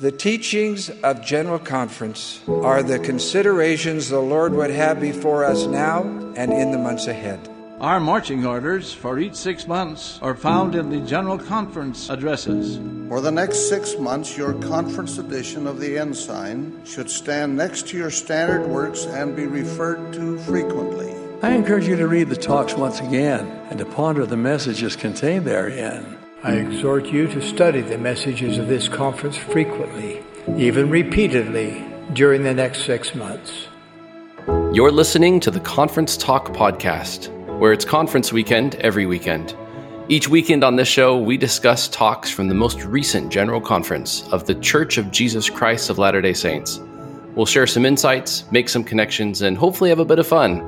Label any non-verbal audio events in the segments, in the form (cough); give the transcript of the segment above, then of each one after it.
The teachings of General Conference are the considerations the Lord would have before us now and in the months ahead. Our marching orders for each six months are found in the General Conference addresses. For the next six months, your conference edition of the Ensign should stand next to your standard works and be referred to frequently. I encourage you to read the talks once again and to ponder the messages contained therein. I exhort you to study the messages of this conference frequently, even repeatedly, during the next six months. You're listening to the Conference Talk Podcast, where it's conference weekend every weekend. Each weekend on this show, we discuss talks from the most recent General Conference of the Church of Jesus Christ of Latter day Saints. We'll share some insights, make some connections, and hopefully have a bit of fun.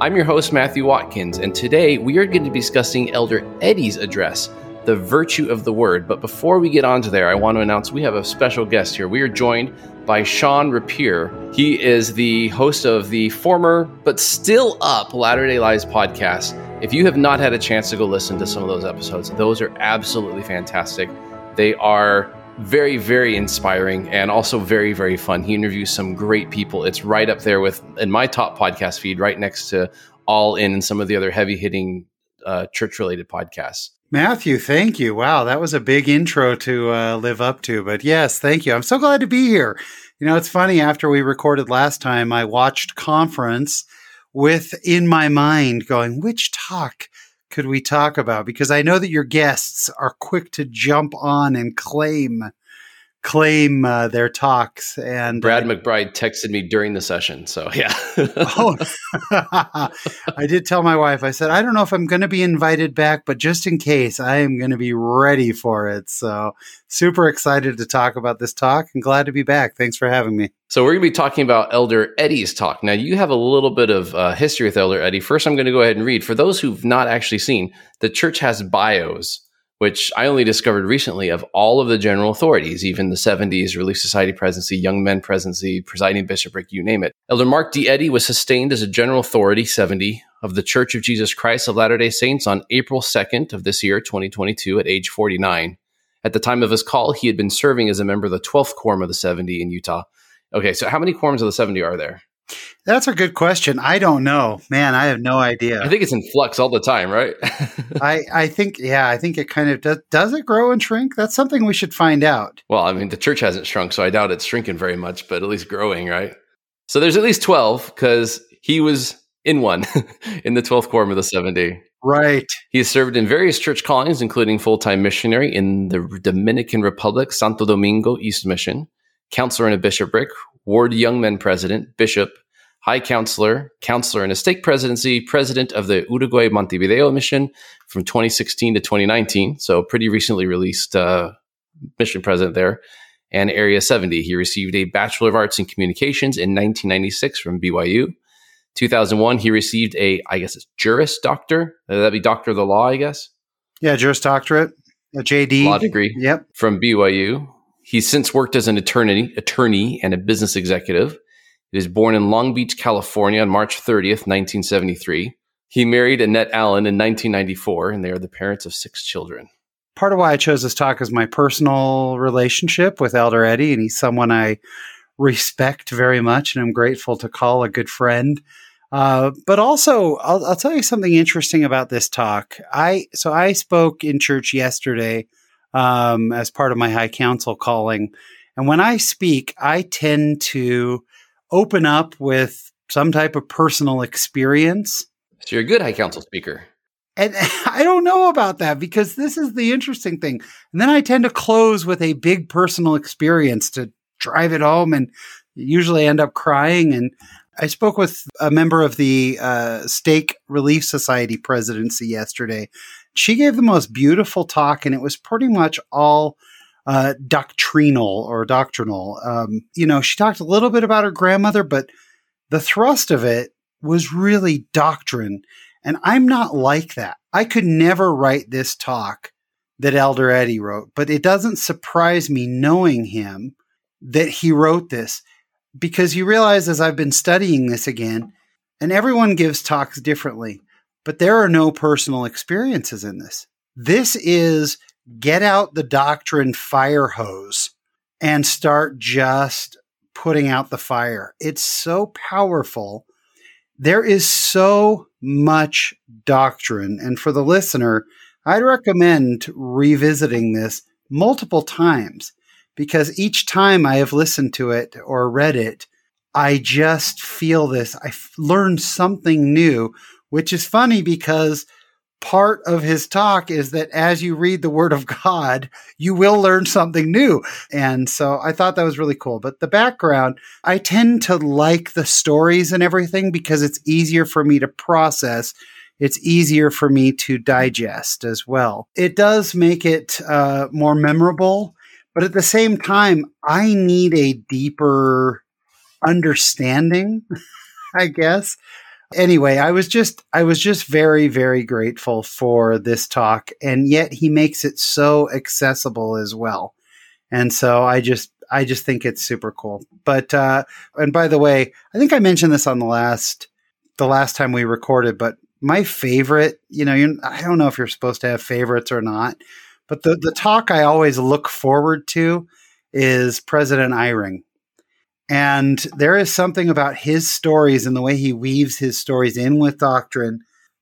I'm your host, Matthew Watkins, and today we are going to be discussing Elder Eddy's address the virtue of the word. But before we get on to there, I want to announce we have a special guest here. We are joined by Sean Rapier. He is the host of the former but still up Latter day Lives podcast. If you have not had a chance to go listen to some of those episodes, those are absolutely fantastic. They are very, very inspiring and also very, very fun. He interviews some great people. It's right up there with in my top podcast feed, right next to All In and some of the other heavy hitting uh, church related podcasts. Matthew, thank you. Wow, that was a big intro to uh, live up to. But yes, thank you. I'm so glad to be here. You know, it's funny. After we recorded last time, I watched conference with in my mind going, which talk could we talk about? Because I know that your guests are quick to jump on and claim claim uh, their talks. And Brad uh, McBride texted me during the session. So, yeah. (laughs) oh, (laughs) I did tell my wife, I said, I don't know if I'm going to be invited back, but just in case, I am going to be ready for it. So, super excited to talk about this talk and glad to be back. Thanks for having me. So, we're going to be talking about Elder Eddy's talk. Now, you have a little bit of uh, history with Elder Eddy. First, I'm going to go ahead and read. For those who've not actually seen, the church has bios which I only discovered recently of all of the general authorities, even the 70s, Relief Society presidency, Young Men presidency, presiding bishopric, you name it. Elder Mark D. Eddy was sustained as a general authority 70 of the Church of Jesus Christ of Latter day Saints on April 2nd of this year, 2022, at age 49. At the time of his call, he had been serving as a member of the 12th Quorum of the 70 in Utah. Okay, so how many quorums of the 70 are there? That's a good question. I don't know, man. I have no idea. I think it's in flux all the time, right? (laughs) I I think yeah. I think it kind of does. Does it grow and shrink? That's something we should find out. Well, I mean, the church hasn't shrunk, so I doubt it's shrinking very much, but at least growing, right? So there's at least twelve because he was in one (laughs) in the twelfth quorum of the seventy. Right. He has served in various church callings, including full time missionary in the Dominican Republic, Santo Domingo East Mission, counselor in a bishopric, ward young men president, bishop, High Counselor, Counselor in a Stake Presidency, President of the Uruguay Montevideo Mission from 2016 to 2019. So, pretty recently released uh, mission president there. And Area 70. He received a Bachelor of Arts in Communications in 1996 from BYU. 2001, he received a, I guess it's Juris Doctor. That'd be Doctor of the Law, I guess. Yeah, Juris Doctorate, a JD. Law degree. Yep. From BYU. He's since worked as an attorney, attorney and a business executive. He was born in Long Beach, California on March 30th, 1973. He married Annette Allen in 1994, and they are the parents of six children. Part of why I chose this talk is my personal relationship with Elder Eddy, and he's someone I respect very much, and I'm grateful to call a good friend. Uh, but also, I'll, I'll, tell you something interesting about this talk. I so I spoke in church yesterday um, as part of my high council calling, and when I speak, I tend to open up with some type of personal experience. So you're a good high council speaker. And (laughs) I don't know about that because this is the interesting thing. And then I tend to close with a big personal experience to drive it home and usually end up crying. And I spoke with a member of the uh, Stake Relief Society presidency yesterday. She gave the most beautiful talk, and it was pretty much all uh, doctrinal or doctrinal. Um, you know, she talked a little bit about her grandmother, but the thrust of it was really doctrine. And I'm not like that. I could never write this talk that Elder Eddy wrote, but it doesn't surprise me knowing him that he wrote this because you realize as I've been studying this again, and everyone gives talks differently, but there are no personal experiences in this. This is get out the doctrine fire hose and start just putting out the fire. It's so powerful. There is so much doctrine. And for the listener, I'd recommend revisiting this multiple times because each time I have listened to it or read it, I just feel this. I learned something new, which is funny because part of his talk is that as you read the word of God, you will learn something new. And so I thought that was really cool. But the background, I tend to like the stories and everything because it's easier for me to process. It's easier for me to digest as well. It does make it uh, more memorable, but at the same time, I need a deeper understanding, (laughs) I guess, anyway, I was just I was just very very grateful for this talk and yet he makes it so accessible as well. And so I just I just think it's super cool. But uh and by the way, I think I mentioned this on the last the last time we recorded, but my favorite, you know, I don't know if you're supposed to have favorites or not, but the the talk I always look forward to is President Eyring and there is something about his stories and the way he weaves his stories in with doctrine.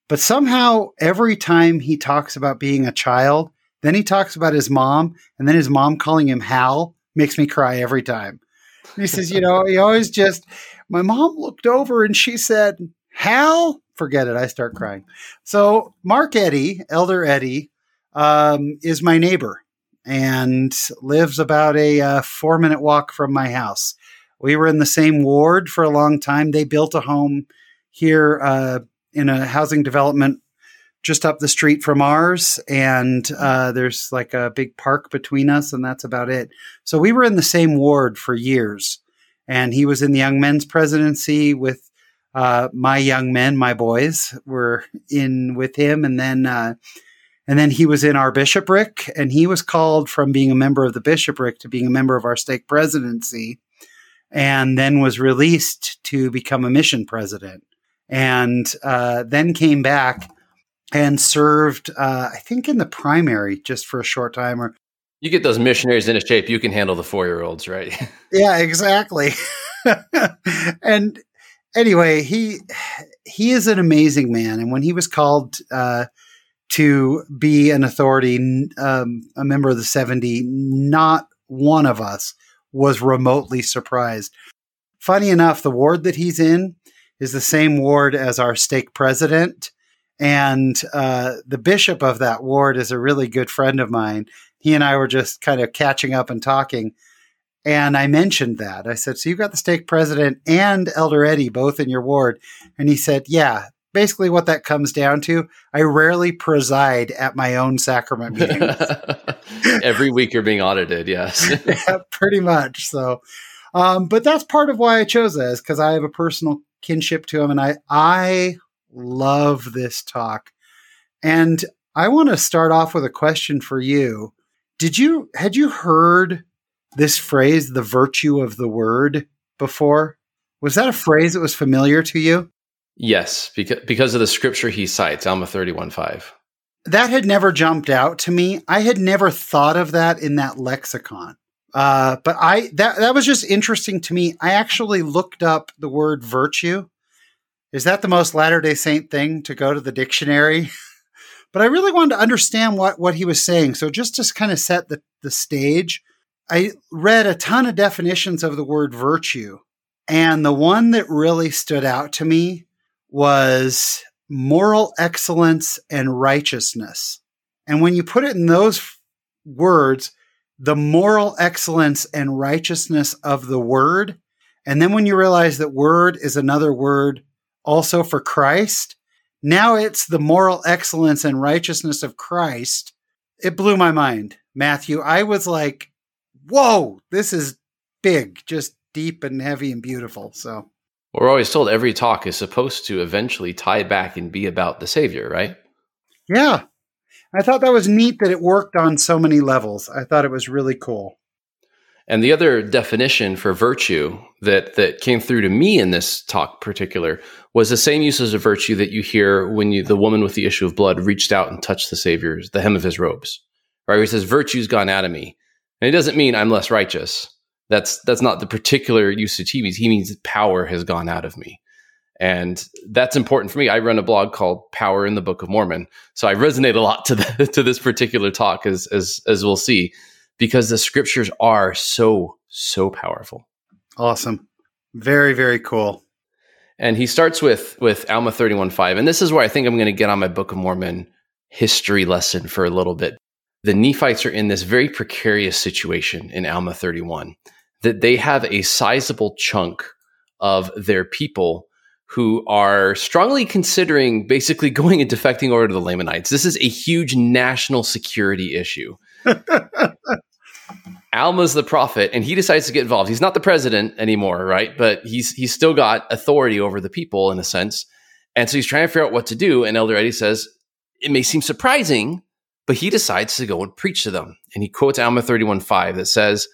But somehow, every time he talks about being a child, then he talks about his mom, and then his mom calling him Hal makes me cry every time. he says, You know, he always just, my mom looked over and she said, Hal, forget it. I start crying. So, Mark Eddy, Elder Eddy, um, is my neighbor and lives about a uh, four minute walk from my house. We were in the same ward for a long time. They built a home here uh, in a housing development just up the street from ours, and uh, there's like a big park between us, and that's about it. So we were in the same ward for years, and he was in the young men's presidency with uh, my young men, my boys were in with him, and then uh, and then he was in our bishopric, and he was called from being a member of the bishopric to being a member of our stake presidency and then was released to become a mission president. And uh, then came back and served, uh, I think, in the primary just for a short time. Or you get those missionaries into shape, you can handle the four year olds, right? (laughs) yeah, exactly. (laughs) and anyway, he he is an amazing man, and when he was called uh, to be an authority, um, a member of the seventy, not one of us was remotely surprised. Funny enough, the ward that he's in is the same ward as our stake president. And uh, the bishop of that ward is a really good friend of mine. He and I were just kind of catching up and talking. And I mentioned that. I said, So you've got the stake president and Elder Eddy both in your ward. And he said, Yeah, basically what that comes down to. I rarely preside at my own sacrament meetings. (laughs) Every week you're being audited, yes. (laughs) yeah, pretty much. So, um, but that's part of why I chose this because I have a personal kinship to him, and I I love this talk. And I want to start off with a question for you. Did you had you heard this phrase, the virtue of the word, before? Was that a phrase that was familiar to you? Yes, because because of the scripture he cites, Alma 31 5. That had never jumped out to me. I had never thought of that in that lexicon. Uh, but I that that was just interesting to me. I actually looked up the word virtue. Is that the most Latter Day Saint thing to go to the dictionary? (laughs) but I really wanted to understand what what he was saying. So just to kind of set the the stage, I read a ton of definitions of the word virtue, and the one that really stood out to me was moral excellence and righteousness. And when you put it in those words, the moral excellence and righteousness of the word, and then when you realize that word is another word also for Christ, now it's the moral excellence and righteousness of Christ. It blew my mind, Matthew. I was like, whoa, this is big, just deep and heavy and beautiful. So we're always told every talk is supposed to eventually tie back and be about the Savior, right? Yeah. I thought that was neat that it worked on so many levels. I thought it was really cool. And the other definition for virtue that that came through to me in this talk particular was the same uses of virtue that you hear when you, the woman with the issue of blood reached out and touched the Savior's the hem of his robes. Right? He says, "Virtue's gone out of me." And it doesn't mean I'm less righteous. That's that's not the particular usage he means. He means power has gone out of me. And that's important for me. I run a blog called Power in the Book of Mormon. So I resonate a lot to the, (laughs) to this particular talk as as as we'll see because the scriptures are so so powerful. Awesome. Very very cool. And he starts with with Alma 31.5. And this is where I think I'm going to get on my Book of Mormon history lesson for a little bit. The Nephites are in this very precarious situation in Alma 31 that they have a sizable chunk of their people who are strongly considering basically (laughs) going and defecting over to the Lamanites. This is a huge national security issue. (laughs) Alma's the prophet, and he decides to get involved. He's not the president anymore, right? But he's he's still got authority over the people in a sense. And so he's trying to figure out what to do. And Elder Eddy says, it may seem surprising, but he decides to go and preach to them. And he quotes Alma 31.5 that says,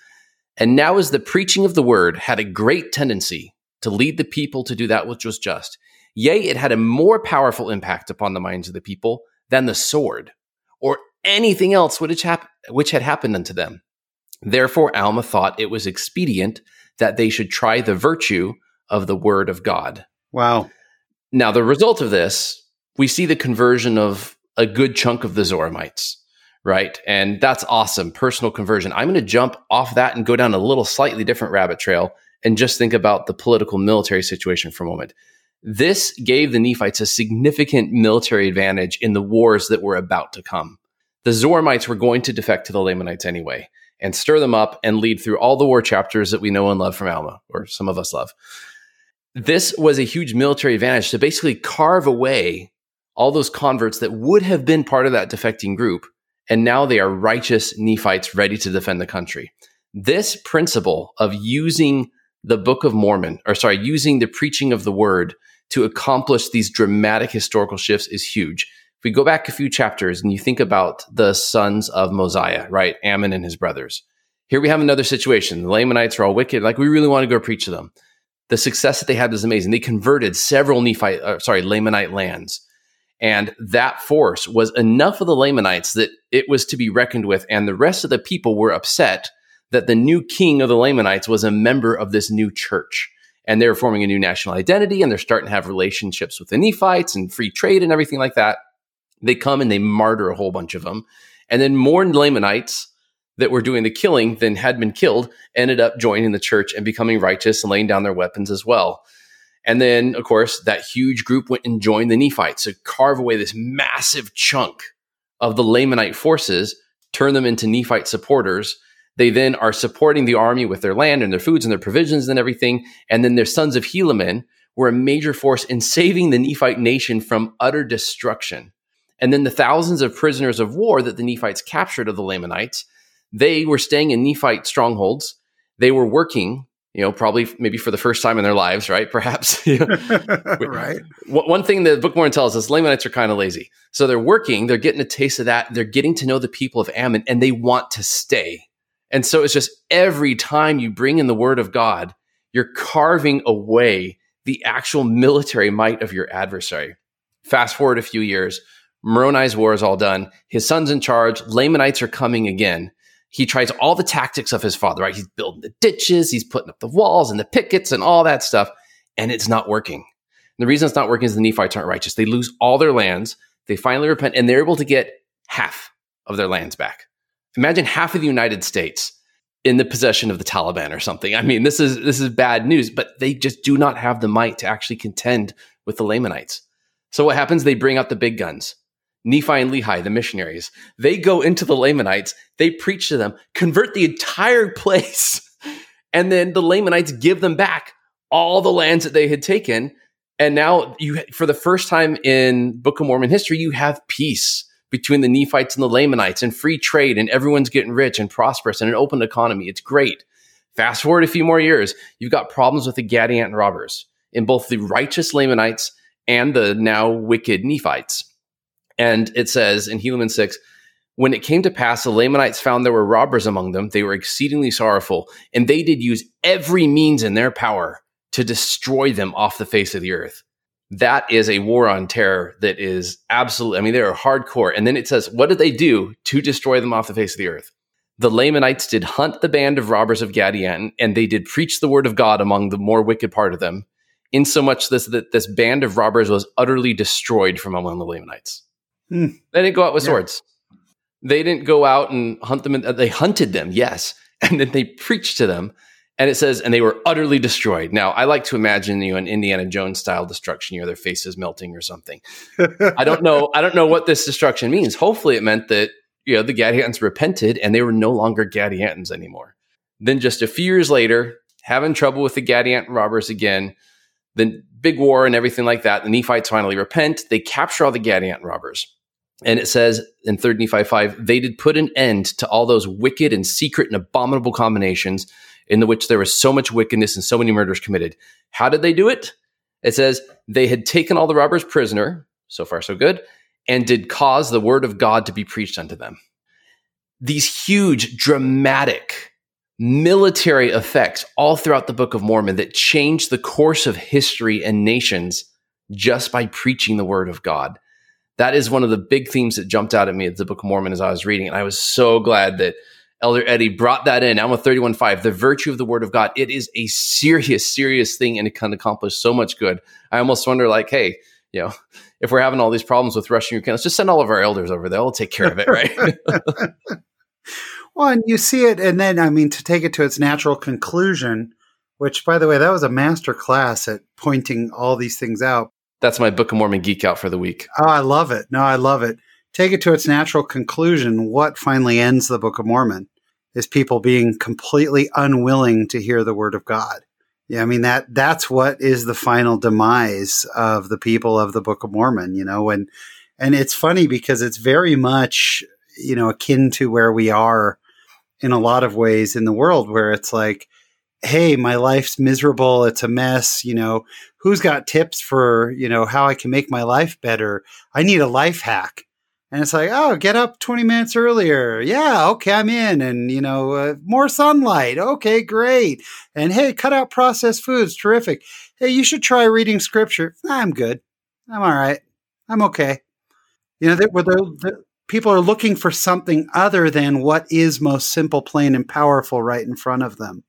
And now as the preaching of the word had a great tendency to lead the people to do that which was just, yea, it had a more powerful impact upon the minds of the people than the sword or anything else which, hap- which had happened unto them. Therefore, Alma thought it was expedient that they should try the virtue of the word of God. Wow. Now, the result of this, we see the conversion of a good chunk of the Zoramites, right? And that's awesome. Personal conversion. I'm going to jump off that and go down a little slightly different rabbit trail and just think about the political military situation for a moment. This gave the Nephites a significant military advantage in the wars that were about to come. The Zoramites were going to defect to the Lamanites anyway and stir them up and lead through all the war chapters that we know and love from Alma, or some of us love. This was a huge military advantage to basically carve away all those converts that would have been part of that defecting group. And now they are righteous Nephites ready to defend the country. This principle of using the Book of Mormon, or sorry, using the preaching of the word to accomplish these dramatic historical shifts is huge. If we go back a few chapters and you think about the sons of Mosiah, right? Ammon and his brothers. Here we have another situation. The Lamanites are all wicked. Like we really want to go preach to them. The success that they had was amazing. They converted several Nephite, uh, sorry, Lamanite lands. And that force was enough of the Lamanites that it was to be reckoned with. And the rest of the people were upset that the new king of the Lamanites was a member of this new church. And they're forming a new national identity and they're starting to have relationships with the Nephites and free trade and everything like that. They come and they martyr a whole bunch of them. And then more Lamanites that were doing the killing than had been killed ended up joining the church and becoming righteous and laying down their weapons as well. And then, of course, that huge group went and joined the Nephites to carve away this massive chunk of the Lamanite forces, turn them into Nephite supporters. They then are supporting the army with their land and their foods and their provisions and everything. And then their sons of Helaman were a major force in saving the Nephite nation from utter destruction. And then the thousands of prisoners of war that the Nephites captured of the Lamanites, they were staying in Nephite strongholds. They were working you know, probably maybe for the first time in their lives, right? Perhaps. (laughs) (laughs) right. One thing the Book Mormon tells us, Lamanites are kind of lazy. So they're working, they're getting a taste of that, they're getting to know the people of Ammon, and they want to stay. And so it's just every time you bring in the word of God, you're carving away the actual military might of your adversary. Fast forward a few years, Moroni's war is all done. His son's in charge. Lamanites are coming again he tries all the tactics of his father, right? He's building the ditches, he's putting up the walls and the pickets and all that stuff, and it's not working. And the reason it's not working is the Nephites aren't righteous. They lose all their lands. They finally repent, and they're able to get half of their lands back. Imagine half of the United States in the possession of the Taliban or something. I mean, this is this is bad news, but they just do not have the might to actually contend with the Lamanites. So what happens? They bring out the big guns. Nephi and Lehi, the missionaries, they go into the Lamanites, they preach to them, convert the entire (laughs) place, and then the Lamanites give them back all the lands that they had taken. And now you, for the first time in Book of Mormon history, you have peace between the Nephites and the Lamanites and free trade, and everyone's getting rich and prosperous and an open economy. It's great. Fast forward a few more years, you've got problems with the Gadianton robbers in both the righteous Lamanites and the now wicked Nephites. And it says in Helaman 6, when it came to pass, the Lamanites found there were robbers among them. They were exceedingly sorrowful, and they did use every means in their power to destroy them off the face of the earth. That is a war on terror that is absolute. I mean, they are hardcore. And then it says, what did they do to destroy them off the face of the earth? the Lamanites did hunt the band of robbers of Gadian, and they did preach the word of God among the more wicked part of them, insomuch this that this band of robbers was utterly destroyed from among the Lamanites. Hmm. They didn't go out with Yeah. swords. They didn't go out and hunt them. In, they hunted them, yes, (laughs) and then they preached to them. And it says, and they were utterly destroyed. Now, I like to imagine you know, an Indiana Jones style destruction, you know, their faces melting or something. I don't know. I don't know what this destruction means. Hopefully, it meant that you know the Gadiantons repented and they were no longer Gadiantons anymore. Then, just a few years later, having trouble with the Gadiant robbers again, then big war and everything like that. The Nephites finally repent. They capture all the Gadiant robbers, and it says in Third Nephi five, they did put an end to all those wicked and secret and abominable combinations in the which there was so much wickedness and so many murders committed. How did they do it? It says they had taken all the robbers prisoner. So far, so good and did cause the word of God to be preached unto them. These huge, dramatic military effects all throughout the Book of Mormon that changed the course of history and nations just by preaching the word of God. That is one of the big themes that jumped out at me at the Book of Mormon as I was reading. And I was so glad that Elder Eddy brought that in. Alma 31.5, the virtue of the word of God. It is a serious, serious thing and it can accomplish so much good. I almost wonder, like, hey, you know, (laughs) if we're having all these problems with Russian Ukraine, let's just send all of our elders over there. We'll take care of it, right? (laughs) (laughs) Well, and you see it, and then I mean to take it to its natural conclusion, which, by the way, that was a master class at pointing all these things out. That's my Book of Mormon geek out for the week. Oh, I love it. No, I love it. Take it to its natural conclusion. What finally ends the Book of Mormon is people being completely unwilling to hear the word of God. Yeah, I mean that that's what is the final demise of the people of the Book of Mormon, you know, and and it's funny because it's very much, you know, akin to where we are in a lot of ways in the world where it's like, hey, my life's miserable, it's a mess, you know, who's got tips for, you know, how I can make my life better? I need a life hack. And it's like, oh, get up 20 minutes earlier. Yeah, okay, I'm in. And, you know, uh, more sunlight. Okay, great. And hey, cut out processed foods. Terrific. Hey, you should try reading scripture. I'm good. I'm all right. I'm okay. You know, they, where the, people are looking for something other than what is most simple, plain, and powerful right in front of them.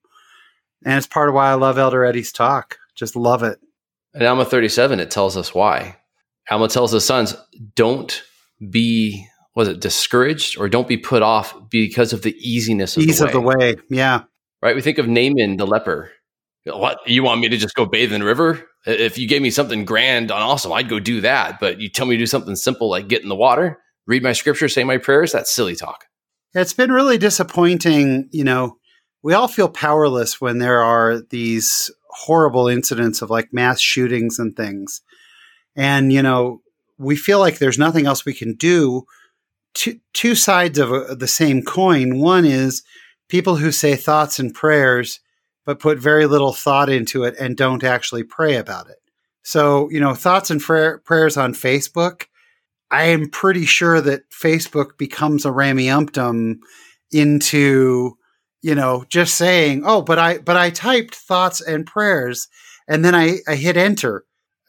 And it's part of why I love Elder Eddy's talk. Just love it. In Alma 37, it tells us why. Alma tells his sons, don't be, was it discouraged or don't be put off because of the easiness of Ease the way. of the way. Yeah. Right? We think of Naaman the leper. What? You want me to just go bathe in the river? If you gave me something grand and awesome, I'd go do that. But you tell me to do something simple like get in the water, read my scripture, say my prayers, that's silly talk. It's been really disappointing. You know, we all feel powerless when there are these horrible incidents of like mass shootings and things. And, you know, we feel like there's nothing else we can do. Two, two sides of a, the same coin. One is people who say thoughts and prayers, but put very little thought into it and don't actually pray about it. So, you know, thoughts and prayers on Facebook. I am pretty sure that Facebook becomes a Rameumptom into, you know, just saying, "Oh, but I but I typed thoughts and prayers, and then I, I hit enter."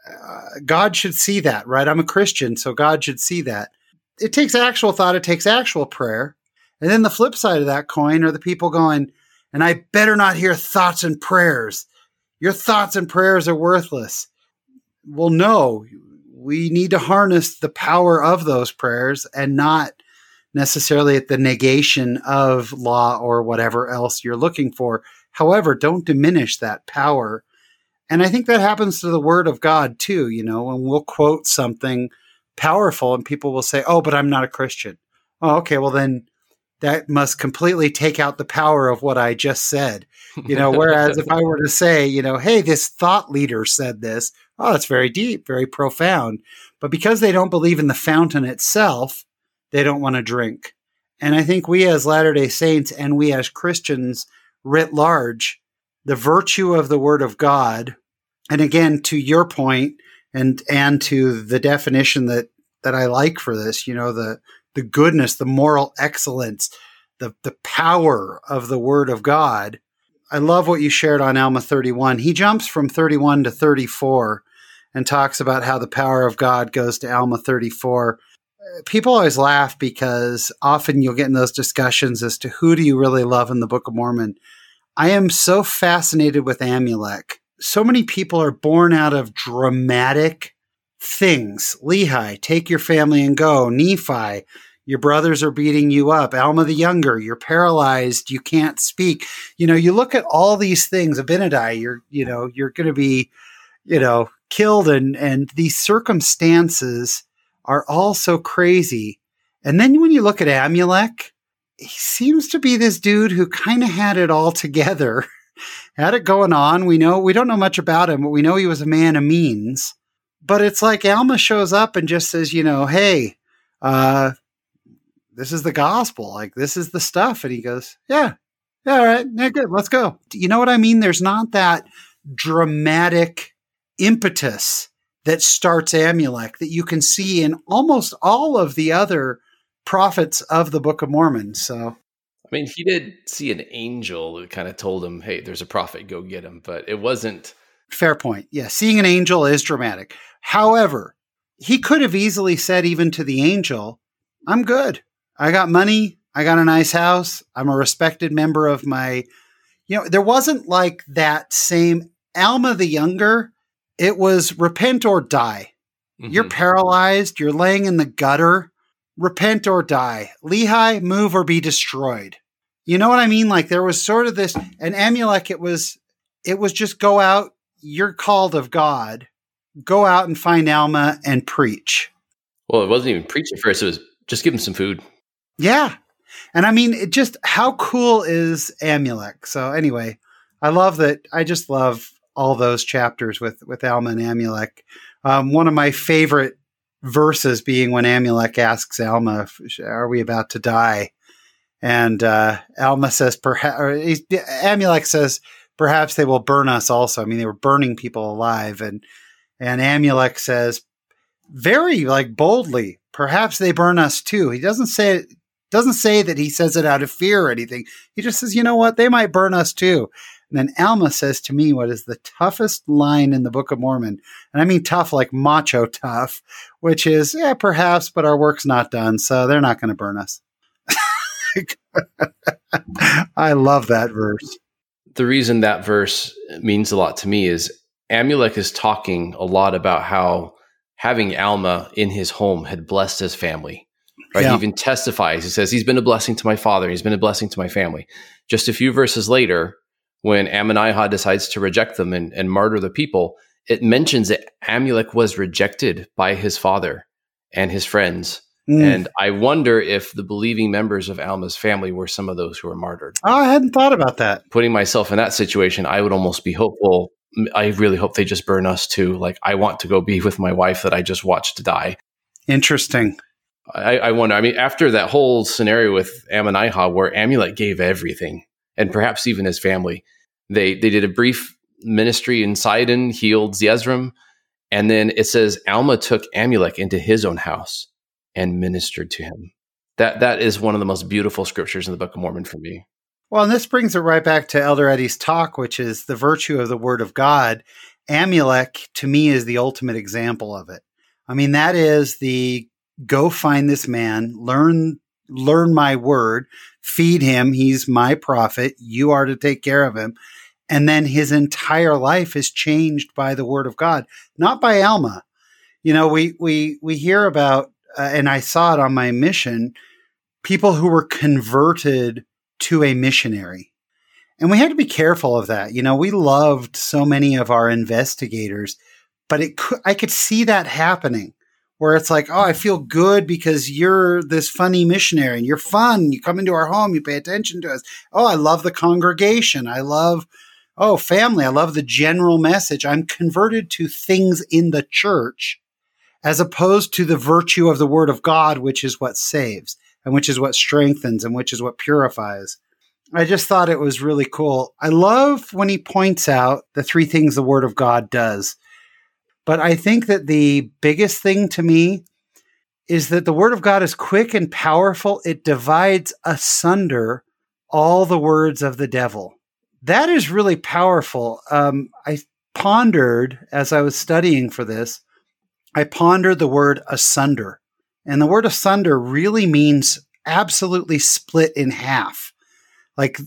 Uh, God should see that, right? I'm a Christian, so God should see that. It takes actual thought. It takes actual prayer. And then the flip side of that coin are the people going, and I better not hear thoughts and prayers. Your thoughts and prayers are worthless. Well, no, we need to harness the power of those prayers and not necessarily at the negation of law or whatever else you're looking for. However, don't diminish that power. And I think that happens to the word of God too, you know, when we'll quote something powerful and people will say, Oh, but I'm not a Christian. Oh, okay. Well, then that must completely take out the power of what I just said. You know, whereas if I were to say, you know, hey, this thought leader said this, oh, that's very deep, very profound. But because they don't believe in the fountain itself, they don't want to drink. And I think we as Latter day Saints and we as Christians writ large, the virtue of the Word of God, and again, to your point, and and to the definition that that I like for this, you know, the the goodness, the moral excellence, the the power of the Word of God. I love what you shared on Alma 31. He jumps from 31 to 34 and talks about how the power of God goes to Alma 34. People always laugh because often you'll get in those discussions as to who do you really love in the Book of Mormon. I am so fascinated with Amulek. So many people are born out of dramatic things. Lehi, take your family and go. Nephi, your brothers are beating you up. Alma the Younger, you're paralyzed, you can't speak. You know, you look at all these things. Abinadi, you're, you know, you're going to be, you know, killed, and and these circumstances are all so crazy. And then when you look at Amulek, he seems to be this dude who kind of had it all together, (laughs) had it going on. We know we don't know much about him, but we know he was a man of means. But it's like Alma shows up and just says, you know, hey, uh, this is the gospel. Like, this is the stuff. And he goes, yeah, yeah, all right, yeah, good, let's go. You know what I mean? There's not that dramatic impetus that starts Amulek that you can see in almost all of the other prophets of the Book of Mormon. So, I mean, he did see an angel that kind of told him, hey, there's a prophet, go get him. But it wasn't. Fair point. Yeah, seeing an angel is dramatic. However, he could have easily said, even to the angel, I'm good. I got money. I got a nice house. I'm a respected member of my, you know, there wasn't like that same Alma the Younger. It was repent or die. Mm-hmm. You're paralyzed. You're laying in the gutter. Repent or die. Lehi, move or be destroyed. You know what I mean? Like there was sort of this, an Amulek, it was, it was just go out. You're called of God. Go out and find Alma and preach. Well, it wasn't even preaching first. It was just give him some food. Yeah. And I mean, it just how cool is Amulek? So anyway, I love that. I just love all those chapters with with Alma and Amulek. Um, one of my favorite verses being when Amulek asks Alma, "Are we about to die?" And uh, Alma says, "Perhaps." Amulek says, "Perhaps they will burn us also." I mean, they were burning people alive, and and Amulek says, very like boldly, "Perhaps they burn us too." He doesn't say doesn't say that he says it out of fear or anything. He just says, you know what? They might burn us too. And then Alma says to me what is the toughest line in the Book of Mormon. And I mean tough like macho tough, which is, yeah, perhaps, but our work's not done. So they're not going to burn us. (laughs) I love that verse. The reason that verse means a lot to me is Amulek is talking a lot about how having Alma in his home had blessed his family Right? Yeah. He even testifies. He says, He's been a blessing to my father. He's been a blessing to my family. Just a few verses later, when Ammonihah decides to reject them and, and martyr the people, it mentions that Amulek was rejected by his father and his friends. Mm. And I wonder if the believing members of Alma's family were some of those who were martyred. Oh, I hadn't thought about that. Putting myself in that situation, I would almost be hopeful. I really hope they just burn us too. Like, I want to go be with my wife that I just watched die. Interesting. I, I, wonder. I mean, after that whole scenario with Ammonihah, where Amulek gave everything, and perhaps even his family, they they did a brief ministry in Sidon, healed Zeezrom, and then it says Alma took Amulek into his own house and ministered to him. That that is one of the most beautiful scriptures in the Book of Mormon for me. Well, and this brings it right back to Elder Eddy's talk, which is the virtue of the Word of God. Amulek, to me, is the ultimate example of it. I mean, that is the go find this man, learn learn my word, feed him, he's my prophet, you are to take care of him. And then his entire life is changed by the word of God, not by Alma. You know, we we we hear about uh, and I saw it on my mission, people who were converted to a missionary. And we had to be careful of that. You know, we loved so many of our investigators, but it could, I could see that happening where it's like, oh, I feel good because you're this funny missionary and you're fun. You come into our home, you pay attention to us. Oh, I love the congregation. I love, oh, family. I love the general message. I'm converted to things in the church as opposed to the virtue of the word of God, which is what saves and which is what strengthens and which is what purifies. I just thought it was really cool. I love when he points out the three things the word of God does but I think that the biggest thing to me is that the word of God is quick and powerful. It divides asunder all the words of the devil. That is really powerful. Um, I pondered as I was studying for this, I pondered the word asunder. And the word asunder really means absolutely split in half. Like,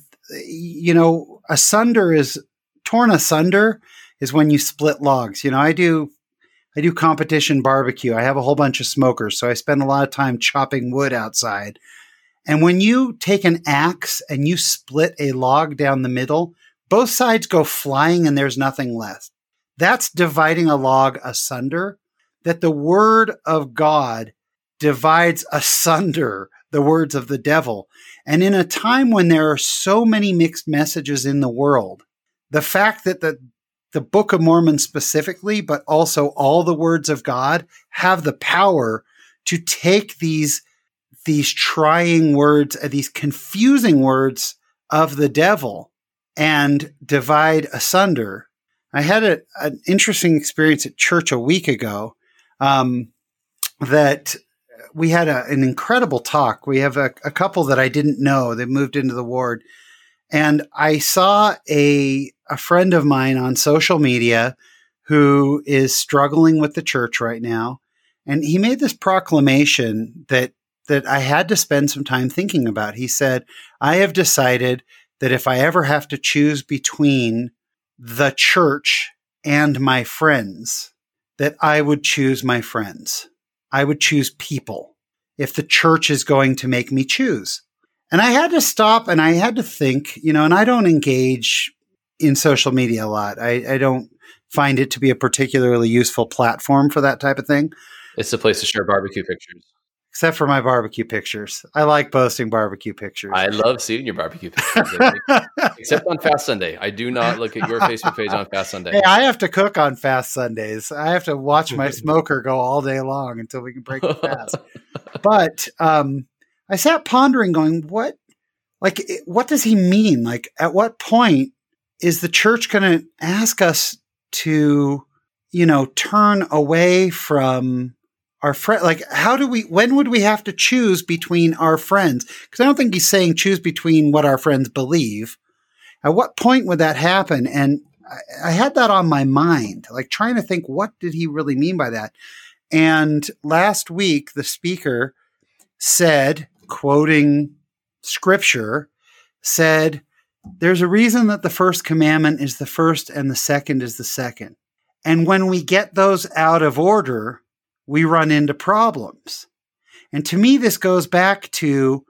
you know, asunder is torn asunder is when you split logs. You know, I do I do competition barbecue. I have a whole bunch of smokers, so I spend a lot of time chopping wood outside. And when you take an axe and you split a log down the middle, both sides go flying and there's nothing left. That's dividing a log asunder. That the word of God divides asunder the words of the devil. And in a time when there are so many mixed messages in the world, the fact that the the Book of Mormon specifically, but also all the words of God have the power to take these these trying words, uh, these confusing words of the devil and divide asunder. I had a, an interesting experience at church a week ago um, that we had a, an incredible talk. We have a, a couple that I didn't know. They moved into the ward. And I saw a, a friend of mine on social media who is struggling with the church right now. And he made this proclamation that that I had to spend some time thinking about. He said, I have decided that if I ever have to choose between the church and my friends, that I would choose my friends. I would choose people if the church is going to make me choose. And I had to stop and I had to think, you know, and I don't engage in social media a lot. I, I don't find it to be a particularly useful platform for that type of thing. It's the place to share barbecue pictures except for my barbecue pictures. I like posting barbecue pictures. I love seeing your barbecue pictures, (laughs) except on Fast Sunday. I do not look at your (laughs) Facebook page on Fast Sunday. Hey, I have to cook on Fast Sundays. I have to watch my (laughs) smoker go all day long until we can break the fast. but um, I sat pondering, going, "What? Like, what does he mean? Like, at what point is the church going to ask us to, you know, turn away from?" our friend like how do we when would we have to choose between our friends? Because i don't think he's saying choose between what our friends believe. At what point would that happen? And I, I had that on my mind like trying to think what did he really mean by that? And last week the speaker said quoting scripture said there's a reason that the first commandment is the first and the second is the second and when we get those out of order we run into problems. And to me, this goes back to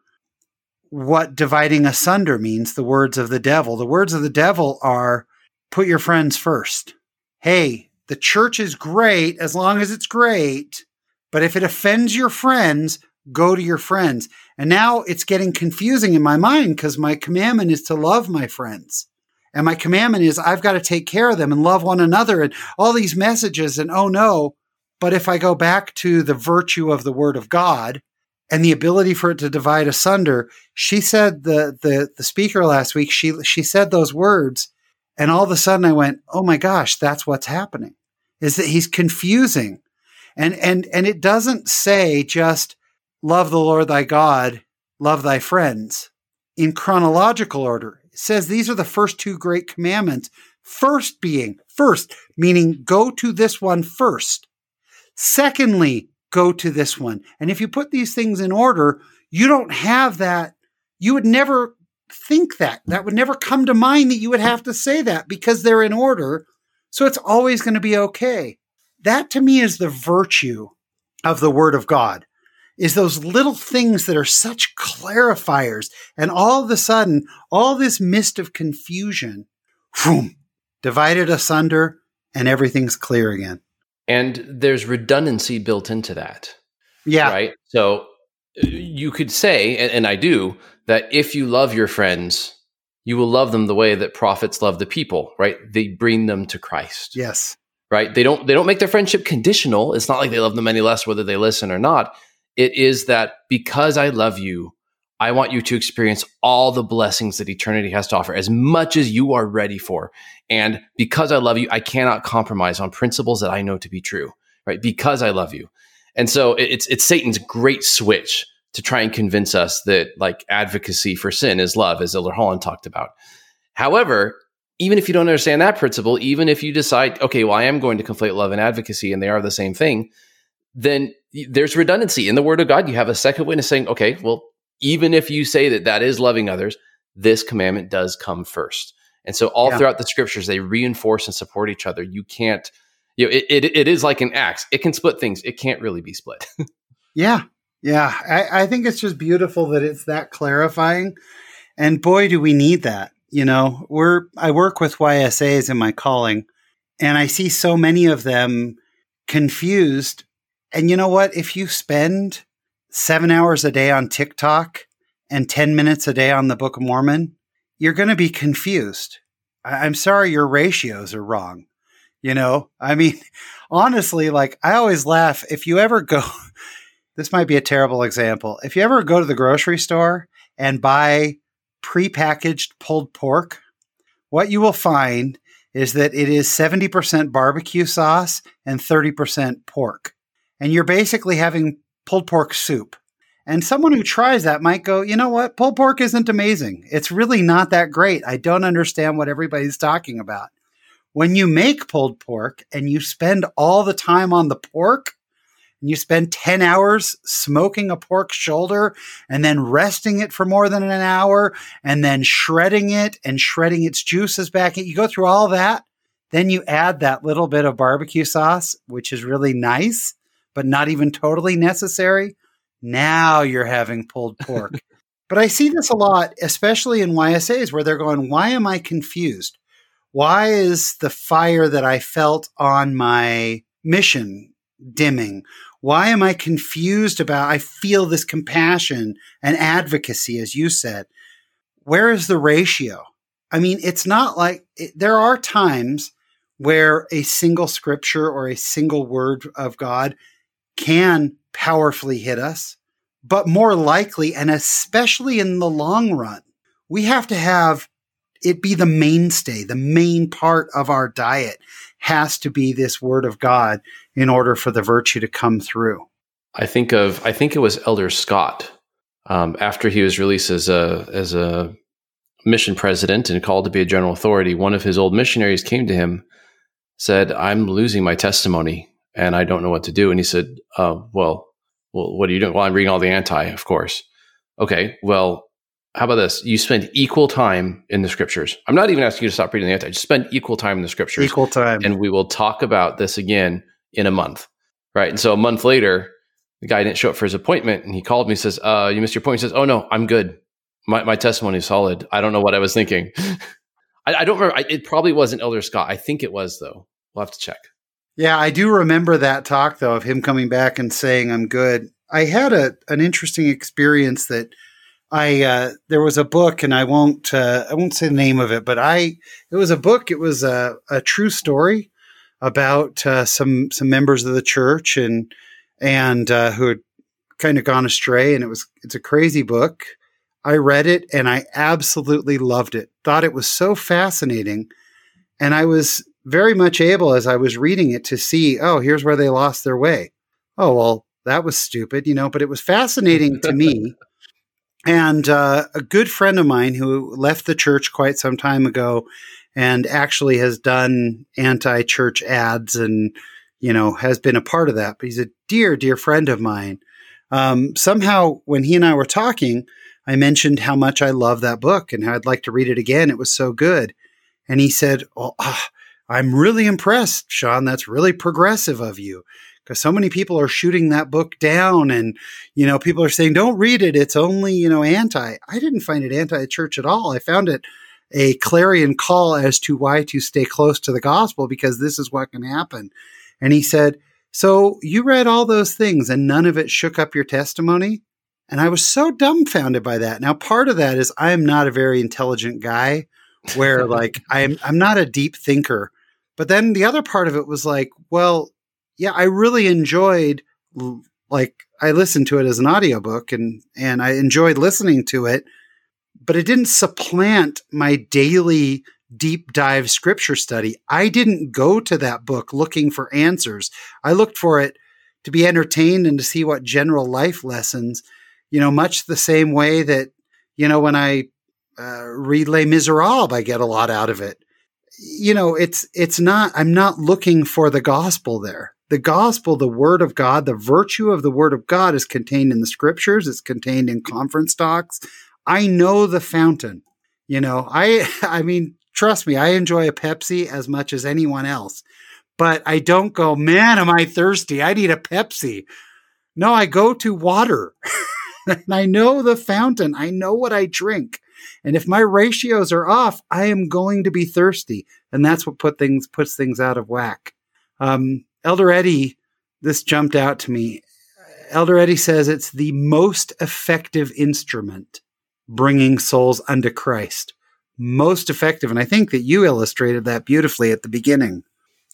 what dividing asunder means the words of the devil. The words of the devil are put your friends first. Hey, the church is great as long as it's great, but if it offends your friends, go to your friends. And now it's getting confusing in my mind because my commandment is to love my friends. And my commandment is I've got to take care of them and love one another and all these messages. And oh no, but if I go back to the virtue of the word of God and the ability for it to divide asunder, she said the the the speaker last week, she she said those words, and all of a sudden I went, Oh my gosh, that's what's happening. Is that he's confusing. And and and it doesn't say just love the Lord thy God, love thy friends in chronological order. It says these are the first two great commandments. First being, first, meaning go to this one first. Secondly, go to this one. And if you put these things in order, you don't have that. You would never think that. That would never come to mind that you would have to say that because they're in order. So it's always going to be okay. That to me is the virtue of the Word of God. Is those little things that are such clarifiers, and all of a sudden, all this mist of confusion, whoom, divided asunder, and everything's clear again. And there's redundancy built into that. Yeah. Right. So uh, you could say, and, and I do, that if you love your friends, you will love them the way that prophets love the people, right? They bring them to Christ. Yes. Right? They don't they don't make their friendship conditional. It's not like they love them any less whether they listen or not. It is that because I love you, I want you to experience all the blessings that eternity has to offer as much as you are ready for. And because I love you, I cannot compromise on principles that I know to be true, right? Because I love you. And so it's it's Satan's great switch to try and convince us that like advocacy for sin is love, as Elder Holland talked about. However, even if you don't understand that principle, even if you decide, okay, well, I am going to conflate love and advocacy and they are the same thing, then there's redundancy in the word of God. You have a second witness saying, okay, well, even if you say that that is loving others, this commandment does come first. And so all yeah. throughout the scriptures, they reinforce and support each other. You can't, you know, it, it, it is like an axe. It can split things. It can't really be split. (laughs) yeah. Yeah. I, I think it's just beautiful that it's that clarifying. And boy, do we need that. You know, we're, I work with YSAs in my calling and I see so many of them confused. And you know what? If you spend seven hours a day on TikTok and 10 minutes a day on the Book of Mormon, you're going to be confused. I'm sorry, your ratios are wrong. You know, (laughs) I mean, honestly, like I always laugh. If you ever go, (laughs) this might be a terrible example. If you ever go to the grocery store and buy prepackaged pulled pork, what you will find is that it is 70% barbecue sauce and 30% pork. And you're basically having pulled pork soup. And someone who tries that might go, you know what? Pulled pork isn't amazing. It's really not that great. I don't understand what everybody's talking about. When you make pulled pork and you spend all the time on the pork, and you spend 10 hours smoking a pork shoulder and then resting it for more than an hour and then shredding it and shredding its juices back, you go through all that. Then you add that little bit of barbecue sauce, which is really nice but not even totally necessary. Now you're having pulled pork. (laughs) but I see this a lot, especially in YSAs where they're going, Why am I confused? Why is the fire that I felt on my mission dimming? Why am I confused about? I feel this compassion and advocacy, as you said. Where is the ratio? I mean, it's not like it, there are times where a single scripture or a single word of God can powerfully hit us, but more likely, and especially in the long run, we have to have it be the mainstay, the main part of our diet has to be this word of God in order for the virtue to come through. I think of I think it was Elder Scott um, after he was released as a as a mission president and called to be a general authority. One of his old missionaries came to him, said, "I'm losing my testimony and I don't know what to do. And he said, uh, well, well, what are you doing? Well, I'm reading all the anti, of course. Okay, well, how about this? You spend equal time in the scriptures. I'm not even asking you to stop reading the anti. Just spend equal time in the scriptures. Equal time. And we will talk about this again in a month. Right. And so a month later, the guy didn't show up for his appointment and he called me, says, uh, you missed your appointment. He says, Oh no, I'm good. My, my testimony is solid. I don't know what I was thinking. (laughs) I, I, don't remember. I, it probably wasn't Elder Scott. I think it was though. We'll have to check. Yeah, I do remember that talk though of him coming back and saying I'm good. I had a an interesting experience that I uh, there was a book and I won't uh, I won't say the name of it, but I it was a book. It was a, a true story about uh, some some members of the church and and uh, who had kind of gone astray. And it was it's a crazy book. I read it and I absolutely loved it. Thought it was so fascinating, and I was very much able as I was reading it to see, oh, here's where they lost their way. Oh, well, that was stupid, you know, but it was fascinating to me. (laughs) And uh, a good friend of mine who left the church quite some time ago and actually has done anti church ads and, you know, has been a part of that. But he's a dear, dear friend of mine. Um, somehow, when he and I were talking, I mentioned how much I love that book and how I'd like to read it again. It was so good. And he said, Well, oh, I'm really impressed, Sean. That's really progressive of you. Because so many people are shooting that book down and you know people are saying don't read it it's only you know anti. I didn't find it anti-church at all. I found it a clarion call as to why to stay close to the gospel because this is what can happen. And he said so you read all those things and none of it shook up your testimony? And i was so dumbfounded by that. Now part of that is i am not a very intelligent guy where like i'm i'm not a deep thinker but then the other part of it was like, well, yeah, I really enjoyed like I listened to it as an audiobook and and I enjoyed listening to it, but it didn't supplant my daily deep dive scripture study. I didn't go to that book looking for answers. I looked for it to be entertained and to see what general life lessons, you know, much the same way that, you know, when I uh, read Les Miserables, I get a lot out of it you know, it's it's not. I'm not looking for the gospel there. the gospel, the word of God, the virtue of the word of God is contained in the scriptures, it's contained in conference talks. I know the fountain. You know, I (laughs) I mean, trust me, I enjoy a Pepsi as much as anyone else. But I don't go, man, am I thirsty? I need a Pepsi. No, I go to water. (laughs) and I know the fountain. I know what I drink. And if my ratios are off, I am going to be thirsty. And that's what put things puts things out of whack. Um, Elder Eddy, this jumped out to me. Elder Eddy says it's the most effective instrument bringing souls unto Christ. Most effective. And I think that you illustrated that beautifully at the beginning.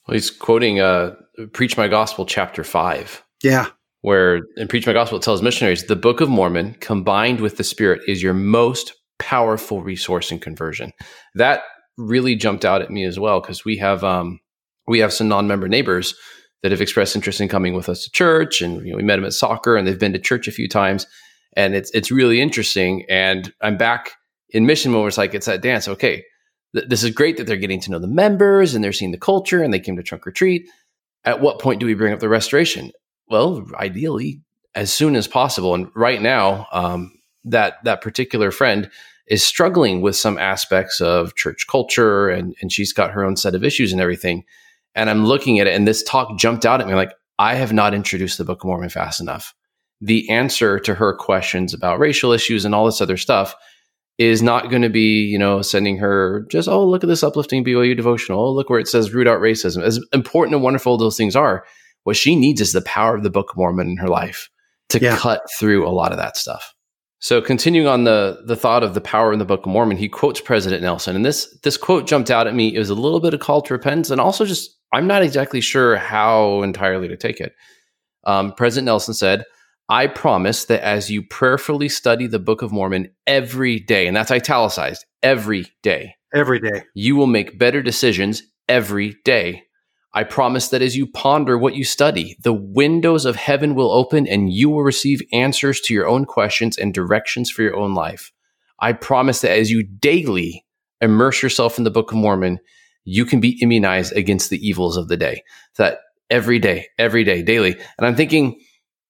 Well, he's quoting uh, Preach My Gospel, chapter 5. Yeah. Where in Preach My Gospel, it tells missionaries the Book of Mormon combined with the Spirit is your most powerful resource in conversion. That really jumped out at me as well because we have um, we have some non-member neighbors that have expressed interest in coming with us to church, and you know, we met them at soccer, and they've been to church a few times, and it's it's really interesting. And I'm back in mission when it's like it's that dance. Okay, th- this is great that they're getting to know the members and they're seeing the culture, and they came to trunk or treat. At what point do we bring up the restoration? Well, ideally, as soon as possible. And right now, um, that that particular friend is struggling with some aspects of church culture, and and she's got her own set of issues and everything and I'm looking at it, and this talk jumped out at me like, I have not introduced the Book of Mormon fast enough. The answer to her questions about racial issues and all this other stuff is not going to be, you know, sending her just, oh, look at this uplifting BYU devotional. Oh, look where it says root out racism. As important and wonderful those things are, what she needs is the power of the Book of Mormon in her life to yeah. cut through a lot of that stuff. So continuing on the the thought of the power in the Book of Mormon, he quotes President Nelson, and this this quote jumped out at me. It was a little bit of call to repentance, and also just I'm not exactly sure how entirely to take it. Um, President Nelson said, I promise that as you prayerfully study the Book of Mormon every day, and that's italicized, every day, every day, you will make better decisions every day. I promise that as you ponder what you study, the windows of heaven will open and you will receive answers to your own questions and directions for your own life. I promise that as you daily immerse yourself in the Book of Mormon, you can be immunized against the evils of the day. That every day, every day, daily. And I'm thinking,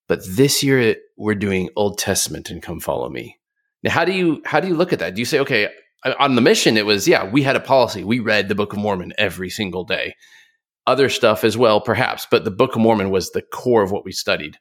but this year we're doing Old Testament and come follow me. Now, how do you how do you look at that? Do you say, okay, on the mission, it was yeah, we had a policy. We read the Book of Mormon every single day. Other stuff as well, perhaps, but the Book of Mormon was the core of what we studied.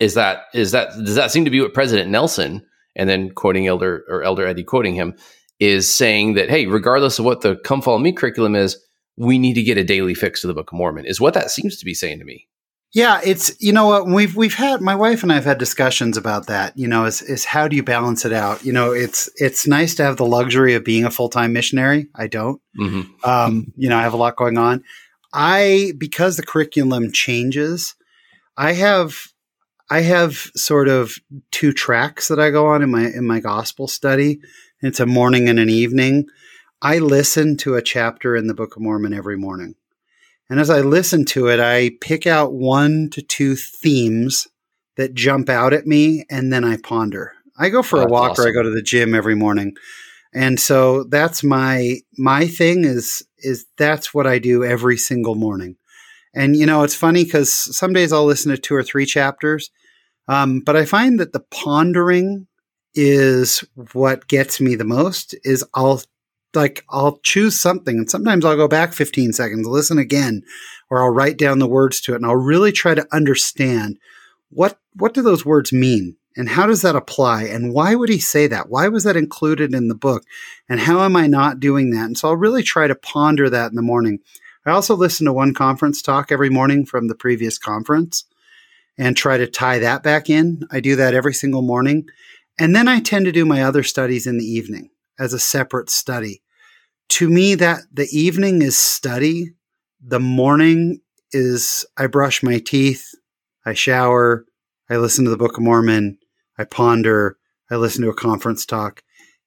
Is that is that does that seem to be what President Nelson and then quoting Elder or Elder Eddy quoting him is saying that, hey, regardless of what the Come Follow Me curriculum is, we need to get a daily fix to the Book of Mormon, is what that seems to be saying to me. Yeah, it's you know what we've we've had my wife and I have had discussions about that. You know, is is how do you balance it out? You know, it's it's nice to have the luxury of being a full time missionary. I don't. Mm-hmm. Um, you know, I have a lot going on. I because the curriculum changes, I have I have sort of two tracks that I go on in my in my gospel study. It's a morning and an evening. I listen to a chapter in the Book of Mormon every morning. And as I listen to it, I pick out one to two themes that jump out at me and then I ponder. I go for a walk awesome. or I go to the gym every morning. And so that's my my thing is is that's what I do every single morning. And you know, it's funny because some days I'll listen to two or three chapters, um, but I find that the pondering is what gets me the most is I'll like I'll choose something and sometimes I'll go back 15 seconds, listen again, or I'll write down the words to it and I'll really try to understand what what do those words mean and how does that apply and why would he say that? Why was that included in the book? And how am I not doing that? And so I'll really try to ponder that in the morning. I also listen to one conference talk every morning from the previous conference and try to tie that back in. I do that every single morning. And then I tend to do my other studies in the evening as a separate study. To me, that the evening is study. The morning is I brush my teeth, I shower, I listen to the Book of Mormon, I ponder, I listen to a conference talk.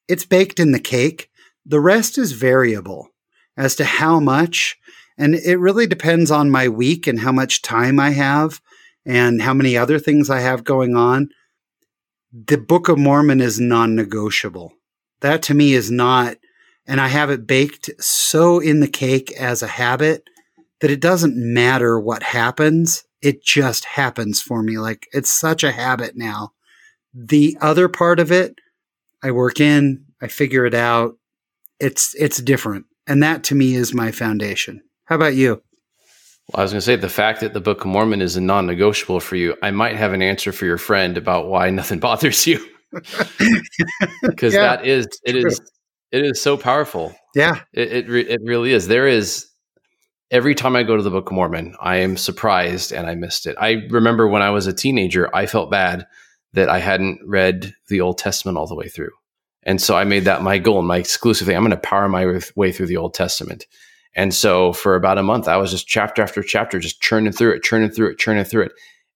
It's baked in the cake. The rest is variable as to how much. And it really depends on my week and how much time I have and how many other things I have going on the Book of Mormon is non negotiable. That to me is not, and I have it baked so in the cake as a habit that it doesn't matter what happens. It just happens for me. Like it's such a habit now. The other part of it, I work in, I figure it out. It's, it's different. And that to me is my foundation. How about you? Well, I was going to say the fact that the Book of Mormon is a non negotiable for you, I might have an answer for your friend about why nothing (laughs) bothers you. (laughs) Because yeah, that is, it is, it is so powerful. Yeah. It, it, re- it really is. There is, every time I go to the Book of Mormon, I am surprised and I missed it. I remember when I was a teenager, I felt bad that I hadn't read the Old Testament all the way through. And so I made that my goal and my exclusive thing. I'm going to power my way through the Old Testament. And so for about a month, I was just chapter after chapter, just churning through it, churning through it, churning through it.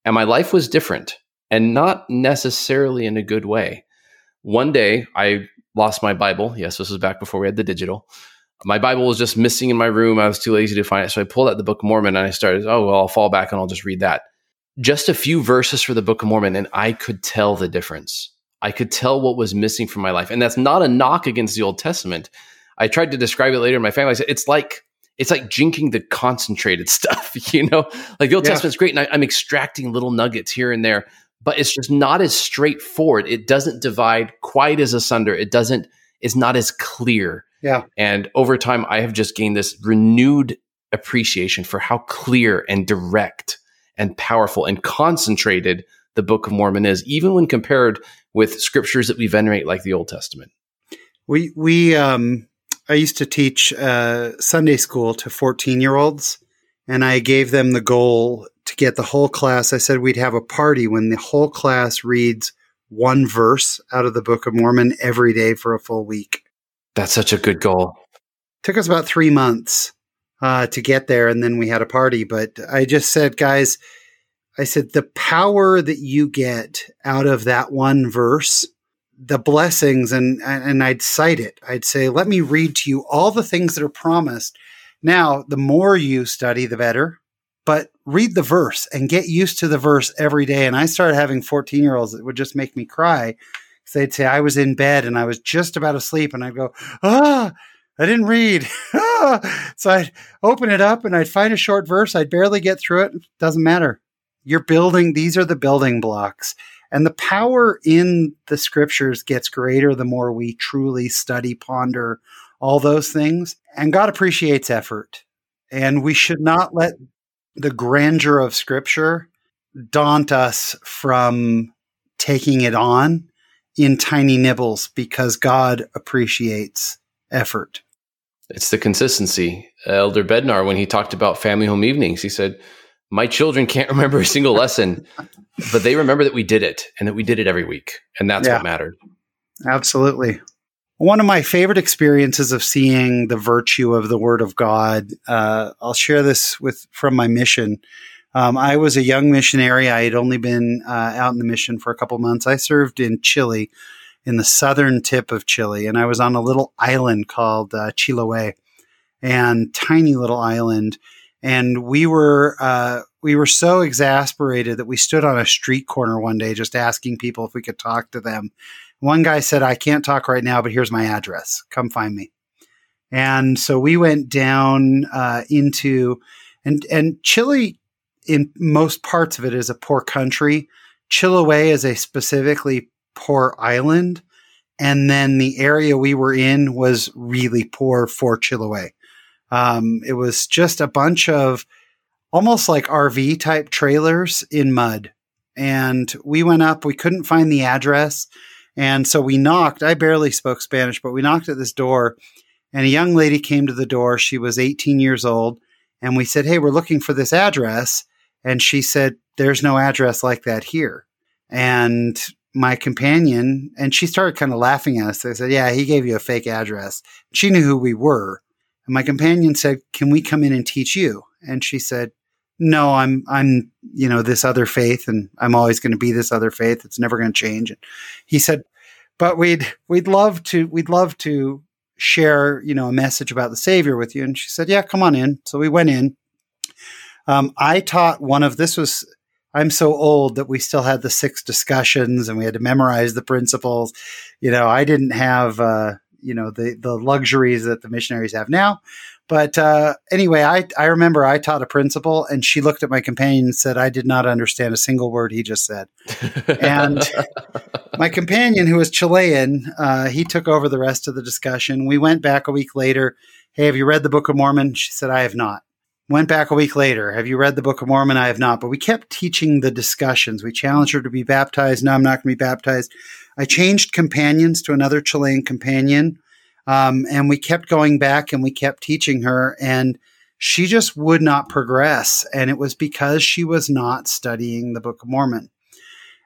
And my life was different and not necessarily in a good way. One day I lost my Bible. Yes, this was back before we had the digital my Bible was just missing in my room. I was too lazy to find it. So I pulled out the Book of Mormon and I started, oh, well, I'll fall back and I'll just read that. Just a few verses for the Book of Mormon, and I could tell the difference. I could tell what was missing from my life. And that's not a knock against the Old Testament. I tried to describe it later in my family. I said, it's like, it's like drinking the concentrated (laughs) stuff, you know? Like the Old yeah. Testament's great, and I, I'm extracting little nuggets here and there, but it's just not as straightforward. It doesn't divide quite as asunder. It doesn't, it's not as clear yeah. And over time, I have just gained this renewed appreciation for how clear and direct and powerful and concentrated the Book of Mormon is, even when compared with scriptures that we venerate like the Old Testament. We, we, um, I used to teach uh, Sunday school to 14 year olds, and I gave them the goal to get the whole class. I said we'd have a party when the whole class reads one verse out of the Book of Mormon every day for a full week. That's such a good goal. Took us about three months uh, to get there, and then we had a party. But I just said, guys, I said, the power that you get out of that one verse, the blessings, and, and I'd cite it. I'd say, let me read to you all the things that are promised. Now, the more you study, the better, but read the verse and get used to the verse every day. And I started having 14 year olds that would just make me cry they'd say I was in bed and I was just about to sleep, and I'd go, ah, I didn't read. (laughs) so I'd open it up and I'd find a short verse. I'd barely get through it. Doesn't matter. You're building, these are the building blocks. And the power in the scriptures gets greater the more we truly study, ponder all those things. And God appreciates effort. And we should not let the grandeur of scripture daunt us from taking it on in tiny nibbles because God appreciates effort. It's the consistency. Elder Bednar, when he talked about family home evenings, he said, My children can't (laughs) remember a single lesson, but they remember that we did it and that we did it every week. And that's yeah, what mattered. Absolutely. One of my favorite experiences of seeing the virtue of the Word of God, uh, I'll share this with from my mission. Um, I was a young missionary. I had only been uh, out in the mission for a couple months. I served in Chile, in the southern tip of Chile, and I was on a little island called uh, Chiloé, and tiny little island. And we were uh, we were so exasperated that we stood on a street corner one day, just asking people if we could talk to them. One guy said, "I can't talk right now, but here's my address. Come find me." And so we went down uh, into and and Chile in most parts of it is a poor country. Chiloé is a specifically poor island. And then the area we were in was really poor for Chiloé. Um, it was just a bunch of almost like RV type trailers in mud. And we went up, we couldn't find the address. And so we knocked. I barely spoke Spanish, but we knocked at this door. And a young lady came to the door. She was 18 years old. And we said, Hey, we're looking for this address. And she said, There's no address like that here. And my companion, and she started kind of laughing at us. I said, Yeah, he gave you a fake address. She knew who we were. And my companion said, Can we come in and teach you? And she said, No, I'm, I'm, you know, this other faith, and I'm always going to be this other faith. It's never going to change. And he said, But we'd, we'd love to, we'd love to share, you know, a message about the Savior with you. And she said, Yeah, come on in. So we went in um, I taught one of this was I'm so old that we still had the six discussions and we had to memorize the principles. You know, I didn't have uh, you know the the luxuries that the missionaries have now, But uh, anyway, I, I remember I taught a principal and she looked at my companion and said, I did not understand a single word he just said. and (laughs) my companion, who was Chilean, uh, he took over the rest of the discussion. We went back a week later. Hey, have you read the Book of Mormon? She said, I have not. Went back a week later. Have you read the Book of Mormon? I have not. But we kept teaching the discussions. We challenged her to be baptized. No, I'm not going to be baptized. I changed companions to another Chilean companion. Um, and we kept going back and we kept teaching her. And she just would not progress. And it was because she was not studying the Book of Mormon.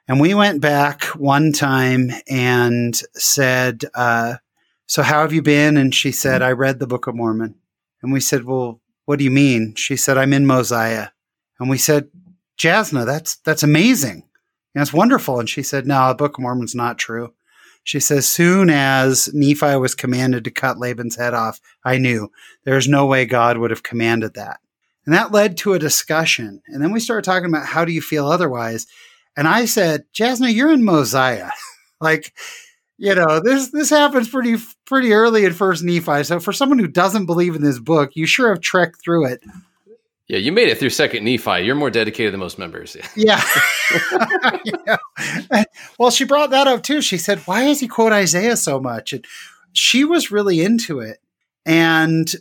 And we went back one time and said, uh, So, how have you been? And she said, I read the Book of Mormon. And we said, Well, what do you mean? She said, I'm in Mosiah. And we said, Jasna, that's that's amazing. That's wonderful. And she said, No, the Book of Mormon's not true. She says, soon as Nephi was commanded to cut Laban's head off, I knew there's no way God would have commanded that. And that led to a discussion. And then we started talking about how do you feel otherwise? And I said, Jasna, you're in Mosiah. (laughs) like, you know, this this happens pretty pretty early in First Nephi. So for someone who doesn't believe in this book, you sure have trekked through it. Yeah, you made it through Second Nephi. You're more dedicated than most members. (laughs) Yeah. (laughs) yeah. Well, she brought that up too. She said, "Why does he quote Isaiah so much?" And she was really into it. And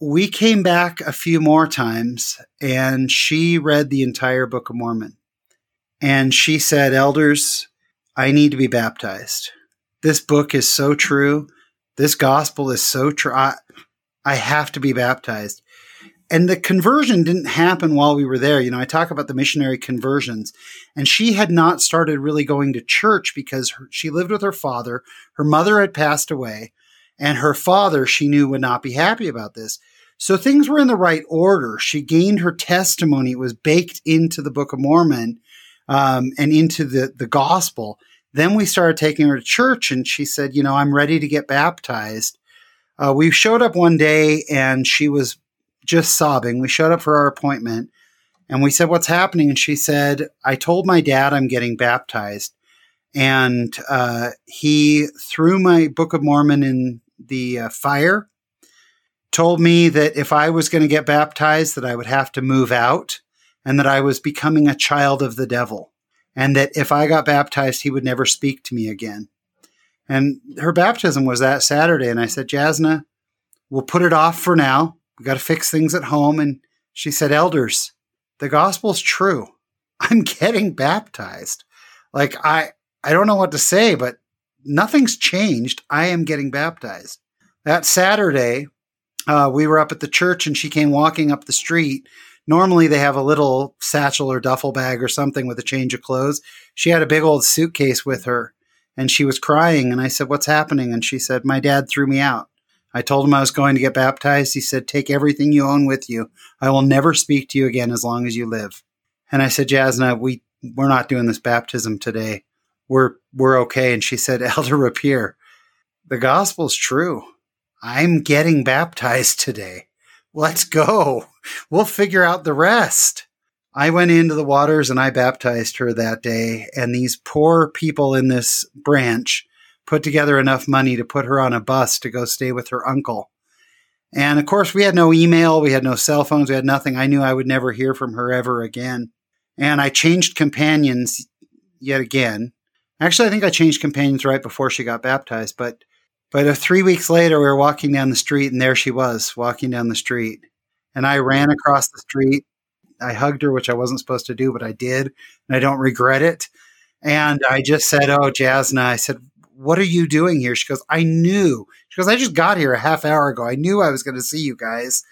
we came back a few more times, and she read the entire Book of Mormon. And she said, "Elders, I need to be baptized." this book is so true. This gospel is so true. I, I have to be baptized. And the conversion didn't happen while we were there. You know, I talk about the missionary conversions, and she had not started really going to church because her, she lived with her father. Her mother had passed away, and her father, she knew, would not be happy about this. So things were in the right order. She gained her testimony. It was baked into the Book of Mormon um, and into the, the gospel. Then we started taking her to church, and she said, You know, I'm ready to get baptized. Uh, we showed up one day, and she was just sobbing. We showed up for our appointment, and we said, What's happening? And she said, I told my dad I'm getting baptized. And uh, he threw my Book of Mormon in the uh, fire, told me that if I was going to get baptized, that I would have to move out, and that I was becoming a child of the devil and that if I got baptized, he would never speak to me again. And her baptism was that Saturday. And I said, Jasna, we'll put it off for now. We got to fix things at home. And she said, Elders, the gospel's true. (laughs) I'm getting baptized. Like, I, I don't know what to say, but nothing's changed. I am getting baptized. That Saturday, uh, we were up at the church and she came walking up the street normally they have a little satchel or duffel bag or something with a change of clothes. She had a big old suitcase with her and she was crying. And I said, What's happening? And she said, My dad threw me out. I told him I was going to get baptized. He said, Take everything you own with you. I will never speak to you again as long as you live. And I said, Jasna, we, we're not doing this baptism today. We're, we're okay. And she said, (laughs) Elder Rapier, the gospel's true. I'm getting baptized today. Let's go. We'll figure out the rest. I went into the waters and I baptized her that day. And these poor people in this branch put together enough money to put her on a bus to go stay with her uncle. And of course, we had no email, we had no cell phones, we had nothing. I knew I would never hear from her ever again. And I changed companions yet again. Actually, I think I changed companions right before she got baptized, but but three weeks later, we were walking down the street, and there she was walking down the street. And I ran across the street. I hugged her, which I wasn't supposed to do, but I did, and I don't regret it. And I just said, "Oh, Jasna," I said, "What are you doing here?" She goes, "I knew." She goes, "I just got here a half hour ago. I knew I was going to see you guys."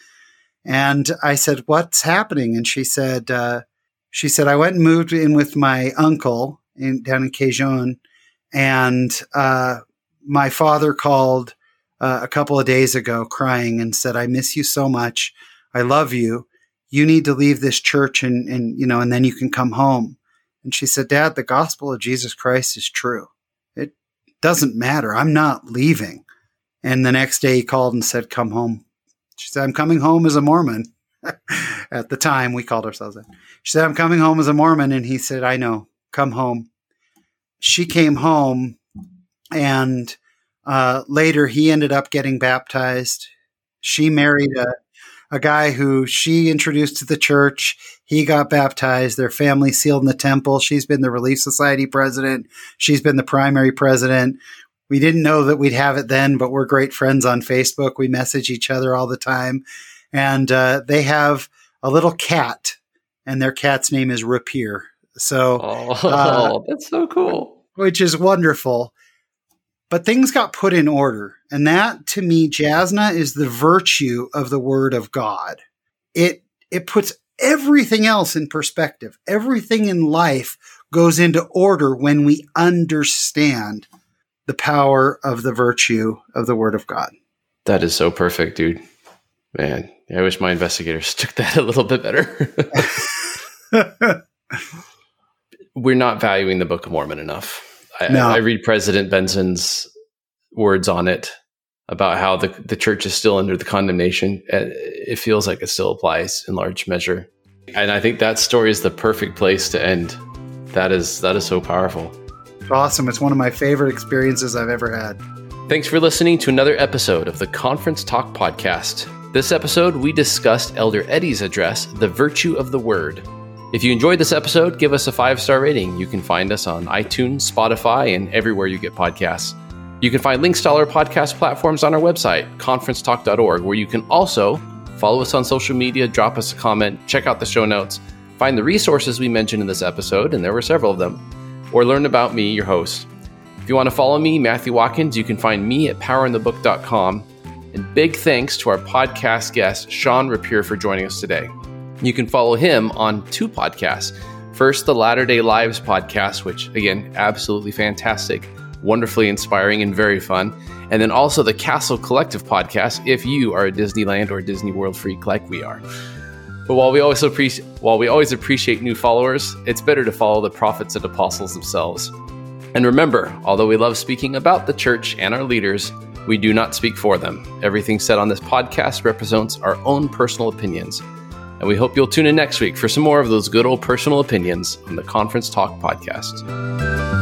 And I said, "What's happening?" And she said, uh, "She said I went and moved in with my uncle in down in Cajun, and uh, my father called uh, a couple of days ago crying and said, I miss you so much. I love you. You need to leave this church and, and, you know, and then you can come home. And she said, Dad, the gospel of Jesus Christ is true. It doesn't matter. I'm not leaving. And the next day he called and said, Come home. She said, I'm coming home as a Mormon. (laughs) At the time, we called ourselves that. She said, I'm coming home as a Mormon. And he said, I know, come home. She came home and uh, later he ended up getting baptized. She married a, a guy who she introduced to the church. He got baptized. Their family sealed in the temple. She's been the Relief Society president. She's been the primary president. We didn't know that we'd have it then, but we're great friends on Facebook. We message each other all the time. And uh, they have a little cat, and their cat's name is Rapier. So, oh, (laughs) uh, that's so cool. Which is wonderful. But things got put in order. And that to me, Jasna is the virtue of the word of God. It it puts everything else in perspective. Everything in life goes into order when we understand the power of the virtue of the word of God. That is so perfect, dude. Man, I wish my investigators (laughs) took that a little bit better. (laughs) We're not valuing the Book of Mormon enough. I. I, read President Benson's words on it about how the, the church is still under the condemnation. It feels like it still applies in large measure. And I think that story is the perfect place to end. That is that is so powerful. Awesome. It's one of my favorite experiences I've ever had. Thanks for listening to another episode of the Conference Talk Podcast. This episode, we discussed Elder Eddy's address, The Virtue of the Word. If you enjoyed this episode, give us a five star rating. You can find us on iTunes, Spotify, and everywhere you get podcasts. You can find links to all our podcast platforms on our website, conferencetalk.org, where you can also follow us on social media, drop us a comment, check out the show notes, find the resources we mentioned in this episode, and there were several of them, or learn about me, your host. If you want to follow me, Matthew Watkins, you can find me at powerinthebook.com. And big thanks to our podcast guest, Sean Rapier, for joining us today. You can follow him on two podcasts. First, the Latter day Lives podcast, which, again, absolutely fantastic, wonderfully inspiring, and very fun. And then also the Castle Collective podcast, if you are a Disneyland or Disney World freak like we are. But while we always appreciate while we always appreciate new followers, it's better to follow the prophets and apostles themselves. And remember, although we love speaking about the church and our leaders, we do not speak for them. Everything said on this podcast represents our own personal opinions and we hope you'll tune in next week for some more of those good old personal opinions on the Conference Talk podcast.